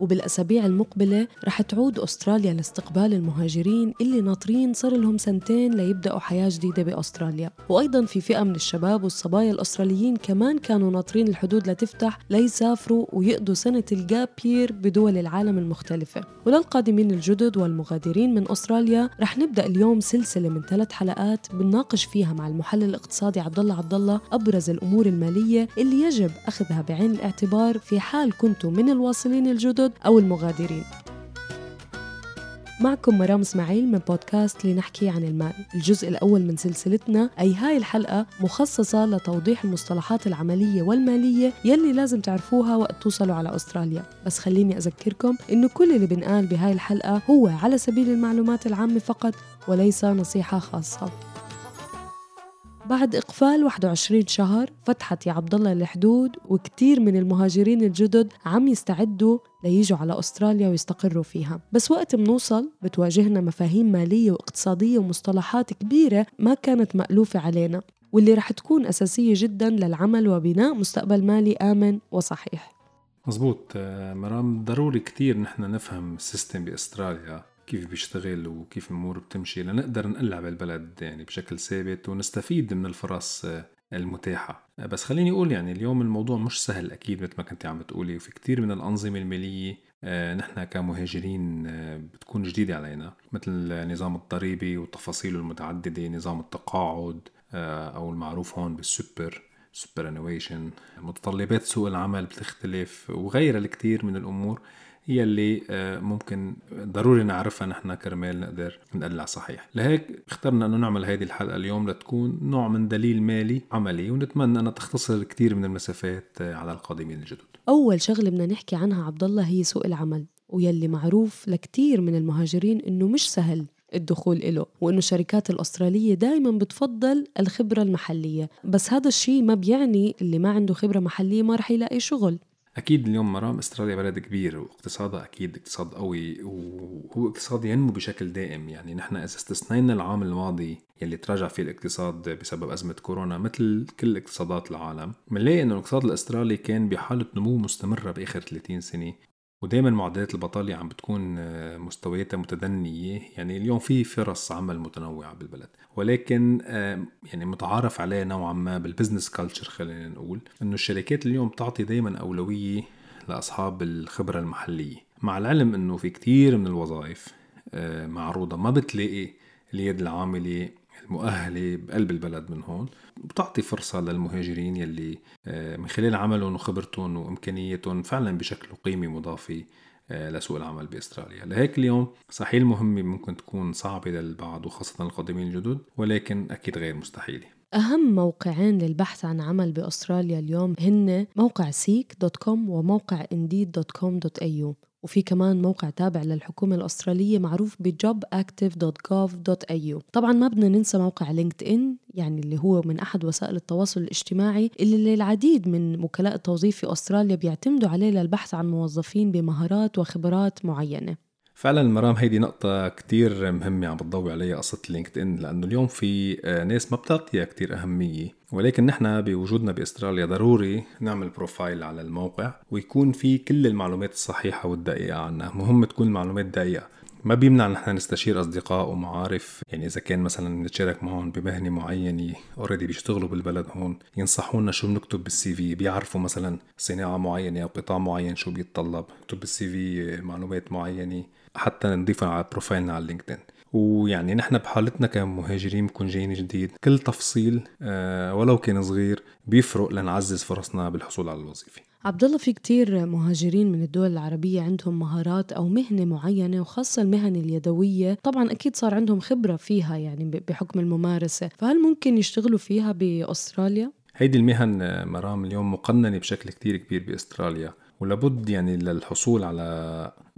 وبالأسابيع المقبلة رح تعود أستراليا لاستقبال المهاجرين اللي ناطرين صار لهم سنتين ليبدأوا حياة جديدة بأستراليا. وأيضا في فئة من الشباب والصبايا الأستراليين كمان كانوا ناطرين الحدود لتفتح ليسافروا ويقضوا سنة الجاب يير بدول العالم المختلفة. وللقادمين الجدد والمغادرين من أستراليا رح نبدأ اليوم سلسلة من ثلاث حلقات بنناقش فيها مع المحلل الاقتصادي عبد الله عبد الله أبرز الأمور المالية اللي يجب أخذها بعين الاعتبار في حال كنتم من الواصلين الجدد. أو المغادرين. معكم مرام إسماعيل من بودكاست لنحكي عن المال. الجزء الأول من سلسلتنا أي هاي الحلقة مخصصة لتوضيح المصطلحات العملية والمالية يلي لازم تعرفوها وقت توصلوا على أستراليا. بس خليني أذكركم إنه كل اللي بنقال بهاي الحلقة هو على سبيل المعلومات العامة فقط وليس نصيحة خاصة. بعد إقفال 21 شهر فتحت يا عبد الله الحدود وكتير من المهاجرين الجدد عم يستعدوا ليجوا على أستراليا ويستقروا فيها. بس وقت منوصل بتواجهنا مفاهيم مالية واقتصادية ومصطلحات كبيرة ما كانت مألوفة علينا واللي رح تكون أساسية جدا للعمل وبناء مستقبل مالي آمن وصحيح. مزبوط آه، مرام ضروري كتير نحن نفهم السيستم بأستراليا. كيف بيشتغل وكيف الأمور بتمشي لنقدر نقلع بالبلد يعني بشكل ثابت ونستفيد من الفرص آه، المتاحة. آه، بس خليني أقول يعني اليوم الموضوع مش سهل أكيد مثل ما كنت عم بتقولي وفي كتير من الأنظمة المالية آه، نحن كمهاجرين بتكون جديدة علينا. مثل النظام الضريبي وتفاصيله المتعددة نظام التقاعد أو المعروف هون بال super superannuation. متطلبات سوق العمل بتختلف وغيرها الكثير من الأمور. هي اللي آه، ممكن ضروري نعرفها نحن كرمال نقدر نقلع صحيح. لهيك اخترنا إنه نعمل هذه الحلقة اليوم لتكون نوع من دليل مالي عملي ونتمنى أنها تختصر كثير من المسافات آه، على القادمين الجدد. أول شغلة بدنا نحكي عنها عبد الله هي سوق العمل ويلي معروف لكثير من المهاجرين إنه مش سهل الدخول له وإنه الشركات الأسترالية دائما بتفضل الخبرة المحلية. بس هذا الشيء ما بيعني اللي ما عنده خبرة محلية ما رح يلاقي شغل. أكيد اليوم مرام استراليا بلد كبير واقتصادها أكيد اقتصاد قوي وهو اقتصاد ينمو بشكل دائم. يعني نحن إذا استثنينا العام الماضي يلي تراجع فيه الاقتصاد بسبب أزمة كورونا مثل كل اقتصادات العالم بنلاقي إنه الاقتصاد الأسترالي كان بحالة نمو مستمرة بآخر 30 سنة. ودائما معدلات البطالة عم بتكون آه، مستوياتها متدنية. يعني اليوم في فرص عمل متنوعة بالبلد ولكن آه، يعني متعارف عليه نوعا ما بال business culture خلينا نقول إنه الشركات اليوم تعطي دائما أولوية لأصحاب الخبرة المحلية. مع العلم إنه في كتير من الوظائف آه، معروضة ما بتلاقي اليد العاملة المؤهلة بقلب البلد من هون بتعطي فرصة للمهاجرين يلي آه، من خلال عملهم وخبرتهم وإمكانياتهم فعلا بشكلوا قيمه مضافه آه، لسوق العمل بأستراليا. لهيك اليوم صحيح المهمه ممكن تكون صعبة للبعض وخاصة القادمين الجدد ولكن أكيد غير مستحيلة. أهم موقعين للبحث عن عمل بأستراليا اليوم هن موقع Seek dot com وموقع Indeed dot com dot au وفي كمان موقع تابع للحكومة الأسترالية معروف ب jobactive.gov.au طبعا ما بدنا ننسى موقع LinkedIn يعني اللي هو من أحد وسائل التواصل الاجتماعي اللي العديد من وكلاء التوظيف في أستراليا بيعتمدوا عليه للبحث عن موظفين بمهارات وخبرات معينة. فعلا مرام هيدي نقطة كتير مهمة عم بتضوي عليها قصة LinkedIn لأنه اليوم في آه، ناس ما بتعطيها كتير أهمية ولكن نحن بوجودنا بأستراليا ضروري نعمل profile على الموقع ويكون في كل المعلومات الصحيحة والدقيقة عنا مهم تكون المعلومات دقيقة. ما بيمنع نحن نستشير أصدقاء ومعارف يعني إذا كان مثلا نتشارك معهم بمهنة معينة already بيشتغلوا بالبلد هون ينصحونا شو بنكتب بال CV بيعرفوا مثلا صناعة معينة أو قطاع معين شو بيتطلب نكتب بال CV معلومات معينة. حتى نضيفها على بروفايلنا على لينكدين. ويعني نحن بحالتنا كمهاجرين بكون جايين جديد كل تفصيل آه، ولو كان صغير بيفرق لنعزز فرصنا بالحصول على الوظيفة. عبد الله في كتير مهاجرين من الدول العربية عندهم مهارات أو مهنة معينة وخاصة المهن اليدوية. طبعا أكيد صار عندهم خبرة فيها يعني بحكم الممارسة. فهل ممكن يشتغلوا فيها بأستراليا؟ هيدي المهن مرام اليوم مقننة بشكل كتير كبير بأستراليا. ولابد يعني للحصول على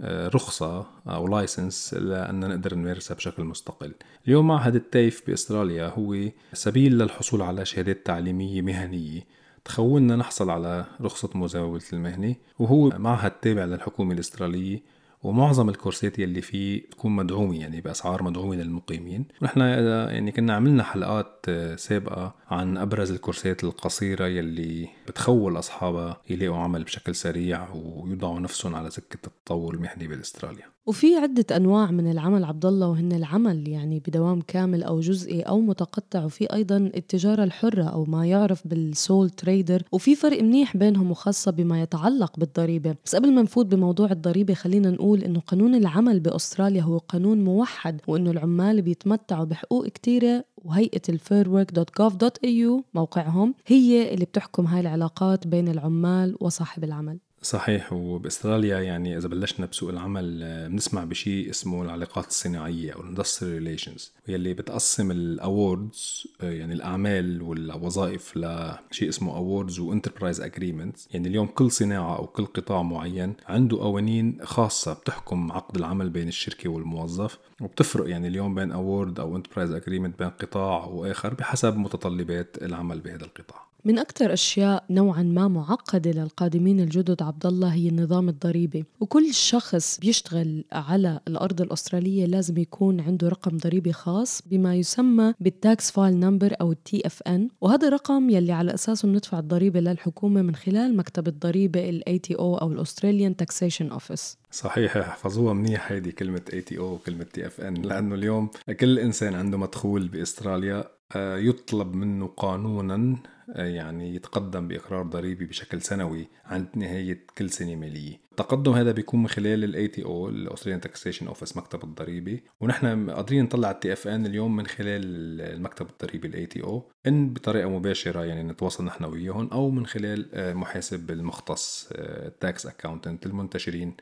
آه، رخصة أو license لأن نقدر نمارسها بشكل مستقل. اليوم معهد ال TAFE بأستراليا هو سبيل للحصول على شهادات تعليمية مهنية. تخولنا نحصل على رخصة مزاولة المهنة وهو معهد تابع للحكومة الأسترالية. ومعظم الكورسات يلي فيه تكون مدعومة يعني بأسعار مدعومة للمقيمين. ونحن يعني كنا عملنا حلقات سابقة عن أبرز الكورسات القصيرة يلي بتخول أصحابها يلاقوا عمل بشكل سريع ويوضعوا نفسهم على سكة التطور المهني باستراليا وفي عدة أنواع من العمل عبد الله وهن العمل يعني بدوام كامل أو جزئي أو متقطع وفي أيضا التجارة الحرة أو ما يعرف بالسول تريدر. وفي فرق منيح بينهم وخاصة بما يتعلق بالضريبة. بس قبل ما نفوت بموضوع الضريبة خلينا نقول إنه قانون العمل بأستراليا هو قانون موحد وإنه العمال بيتمتعوا بحقوق كتيرة وهيئة الفيرورك.gov.au موقعهم هي اللي بتحكم هاي العلاقات بين العمال وصاحب العمل. صحيح وبأستراليا يعني إذا بلشنا بسوق العمل آه، بنسمع بشيء اسمه العلاقات الصناعية أو ال industrial relations واللي بتقسم ال awards آه، يعني الأعمال والوظائف لشيء اسمه awards و enterprise agreements يعني اليوم كل صناعة أو كل قطاع معين عنده قوانين خاصة بتحكم عقد العمل بين الشركة والموظف وبتفرق يعني اليوم بين award أو enterprise agreement بين قطاع وآخر بحسب متطلبات العمل بهذا القطاع. من أكثر أشياء نوعا ما معقدة للقادمين الجدد عبد الله هي النظام الضريبي. وكل شخص بيشتغل على الأرض الأسترالية لازم يكون عنده رقم ضريبي خاص بما يسمى بال tax file number أو ال TFN. وهذا الرقم يلي على أساسه ندفع الضريبة للحكومة من خلال مكتب الضريبة ال ATO أو ال Australian Taxation Office صحيح احفظوها منيح هيدي كلمة اي تي أو وكلمة تي إف إن لأنه اليوم كل إنسان عنده مدخول بأستراليا يطلب منه قانونا آه، يعني يتقدم بإقرار ضريبي بشكل سنوي عند نهاية كل سنة مالية. التقدم هذا بيكون من خلال الاي تي أو الاستراليان تاكسيشن اوفيس مكتب الضريبي. ونحن قادرين نطلع ال TFN اليوم من خلال المكتب الضريبي ال ATO إن بطريقة مباشرة يعني نتواصل نحن وياهم أو من خلال آه، محاسب المختص ال tax accountant المنتشرين.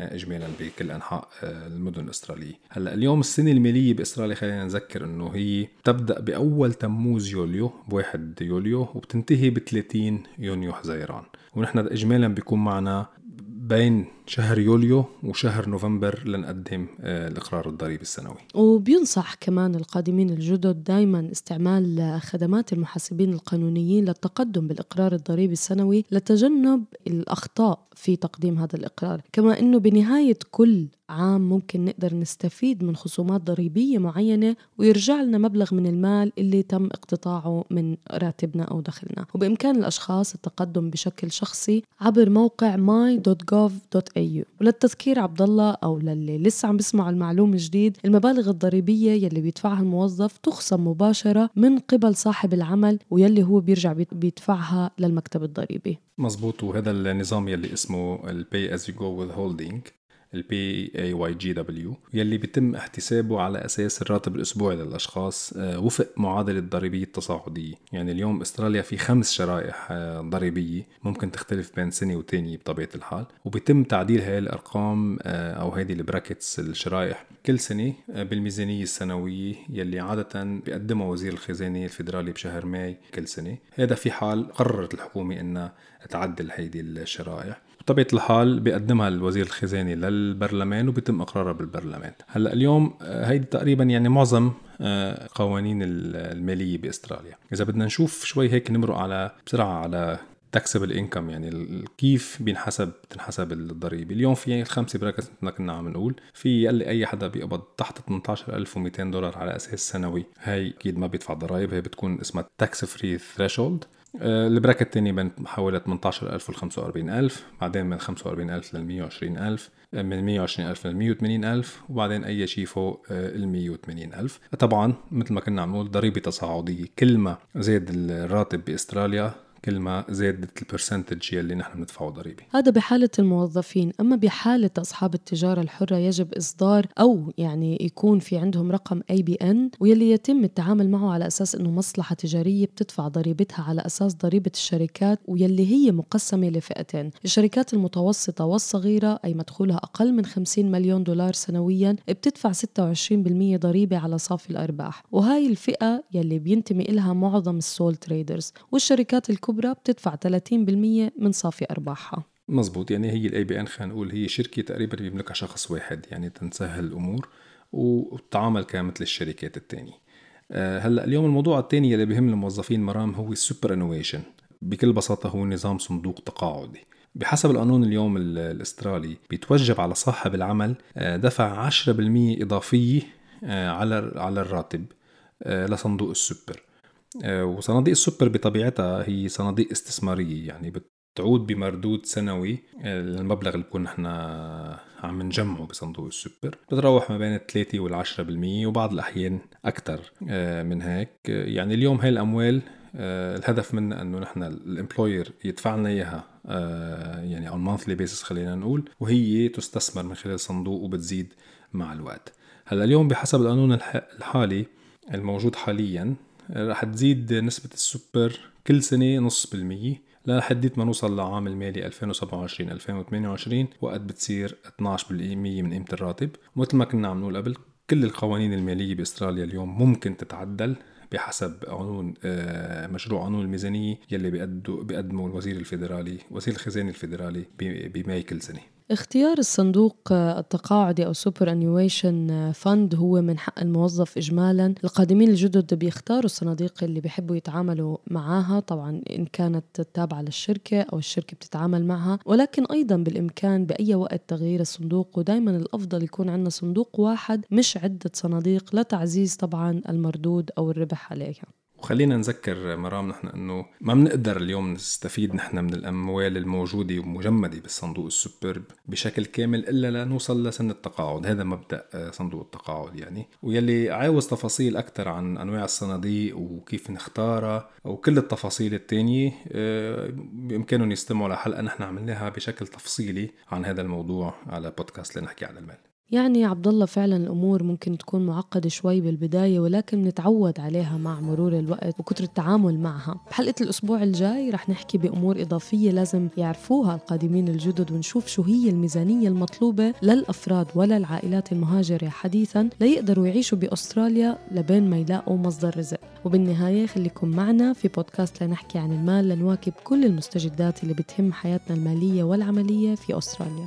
اجمالا بكل أنحاء آه، المدن الأسترالية. هلأ اليوم السنة المالية باستراليا خلينا نذكر إنه هي تبدأ بأول تموز يوليو بواحد يوليو وبتنتهي ب 30 يونيو حزيران. ونحن اجمالا بيكون معنا بين شهر يوليو وشهر نوفمبر لنقدم آه، الإقرار الضريبي السنوي. وبينصح كمان القادمين الجدد دائما استعمال خدمات المحاسبين القانونيين للتقدم بالإقرار الضريبي السنوي لتجنب الأخطاء في تقديم هذا الإقرار. كما أنه بنهاية كل عام ممكن نقدر نستفيد من خصومات ضريبية معينة ويرجع لنا مبلغ من المال اللي تم اقتطاعه من راتبنا أو دخلنا. وبإمكان الأشخاص التقدم بشكل شخصي عبر موقع my.gov.au وللتذكير عبد الله أو للي لسه عم بيسمعوا المعلومة جديد المبالغ الضريبية يلي بيدفعها الموظف تخصم مباشرة من قبل صاحب العمل ويلي هو بيرجع بيدفعها للمكتب الضريبي. مزبوط وهذا النظام يلي اسمه ال Pay as you go withholding ال PAYGW يلي بيتم احتسابه على أساس الراتب الأسبوعي للأشخاص آه، وفق معادلة الضريبيه التصاعديه يعني اليوم أستراليا في خمس شرائح آه، ضريبية ممكن تختلف بين سنة وتانية بطبيعة الحال. وبيتم تعديل هاي الأرقام آه، أو هذه ال brackets الشرائح كل سنة بالميزانية السنوية يلي عادة بيقدمها وزير الخزانة الفيدرالي بشهر May كل سنة. هذا في حال قررت الحكومة إنها تعدل هيدي الشرائح. بطبيعة الحال بيقدمها الوزير الخزاني للبرلمان وبيتم إقرارها بالبرلمان. هلأ اليوم آه، هيدي تقريبا يعني معظم آه، قوانين المالية بأستراليا. إذا بدنا نشوف شوي هيك نمرق على بسرعة على taxable income يعني كيف بينحسب بتنحسب الضريبة. اليوم في خمسة bracket مثل كنا عم نقول. في يلي أي حدا بيقبض تحت 18200 دولار على أساس سنوي هاي أكيد ما بيدفع ضرائب هي بتكون اسمها tax free threshold ال bracket الثاني بين حوالي 18000 وال 45000 بعدين من 45000 لل 120000 من 120000 لل 180000 وبعدين أي شيء فوق آه، ال 180000 طبعا مثل ما كنا عم نقول ضريبة تصاعدية. كل ما زاد الراتب بأستراليا كل ما زادت ال percentage يلي نحن بندفعه ضريبه هذا بحالة الموظفين. أما بحالة أصحاب التجارة الحرة يجب إصدار أو يعني يكون في عندهم رقم ABN ويلي يتم التعامل معه على أساس أنه مصلحة تجارية بتدفع ضريبتها على أساس ضريبة الشركات ويلي هي مقسمة لفئتين. الشركات المتوسطة والصغيرة أي مدخولها أقل من 50 مليون دولار سنويا بتدفع 26% ضريبة على صافي الأرباح. وهاي الفئة يلي بينتمي إلها معظم ال sole traders والشركات الكبرى الكبرى بتدفع 30% من صافي أرباحها. مزبوط يعني هي ال ABN خلينا نقول هي شركة تقريبا بيملكها شخص واحد يعني تنسهل الأمور وتتعامل كمثل الشركات الثانية آه، هلأ اليوم الموضوع الثاني اللي بيهم الموظفين مرام هو ال superannuation بكل بساطة هو نظام صندوق تقاعدي. بحسب القانون اليوم الأسترالي بيتوجب على صاحب العمل آه، دفع 10% إضافية آه، على على الراتب لصندوق السوبر. وصناديق السوبر بطبيعتها هي صناديق استثمارية يعني تعود بمردود سنوي المبلغ اللي بكون نحن عم نجمعه بصندوق السوبر. بتروح ما بين 3 وال 10% وبعض الأحيان أكثر آه، من هيك. يعني اليوم هاي الأموال آه، الهدف منها إنه نحن ال employer يدفع لنا إياها آه، يعني on monthly basis خلينا نقول وهي تستثمر من خلال صندوق وبتزيد مع الوقت. هلأ اليوم بحسب القانون الحالي الموجود حاليا رح تزيد نسبة السوبر كل سنة نص بالمية لحديت ما نوصل لعام المالي 2027 2028 وقت بتصير 12% من قيمة الراتب. مثل ما كنا عم نقول قبل كل القوانين المالية بأستراليا اليوم ممكن تتعدل بحسب قانون آه، مشروع قانون الميزانية يلي بيقدمه الوزير الفيدرالي وزير الخزانة الفيدرالي بماي كل سنة. اختيار الصندوق التقاعدي أو superannuation fund هو من حق الموظف إجمالا. القادمين الجدد بيختاروا الصناديق اللي بيحبوا يتعاملوا معاها طبعا إن كانت تابعة للشركة أو الشركة بتتعامل معها. ولكن أيضا بالإمكان بأي وقت تغيير الصندوق ودائما الأفضل يكون عندنا صندوق واحد مش عدة صناديق لتعزيز طبعا المردود أو الربح عليها وخلينا نذكر مرام نحن إنه ما بنقدر اليوم نستفيد نحن من الأموال الموجودة ومجمدة بالصندوق السوبر بشكل كامل إلا لنوصل لسن التقاعد. هذا مبدأ آه، صندوق التقاعد يعني. ويلي عاوز تفاصيل أكثر عن أنواع الصناديق وكيف نختارها وكل التفاصيل الثانية آه، بإمكانهم يستمعوا لحلقة نحن عملناها بشكل تفصيلي عن هذا الموضوع على بودكاست لنحكي عن المال. يعني عبد الله فعلا الأمور ممكن تكون معقدة شوي بالبداية ولكن نتعود عليها مع مرور الوقت وكثر التعامل معها. بحلقة الأسبوع الجاي رح نحكي بأمور إضافية لازم يعرفوها القادمين الجدد ونشوف شو هي الميزانية المطلوبة للأفراد وللعائلات المهاجرة حديثا ليقدروا يعيشوا بأستراليا لبين ما يلاقوا مصدر رزق. وبالنهاية خليكم معنا في بودكاست لنحكي عن المال لنواكب كل المستجدات اللي بتهم حياتنا المالية والعملية في أستراليا.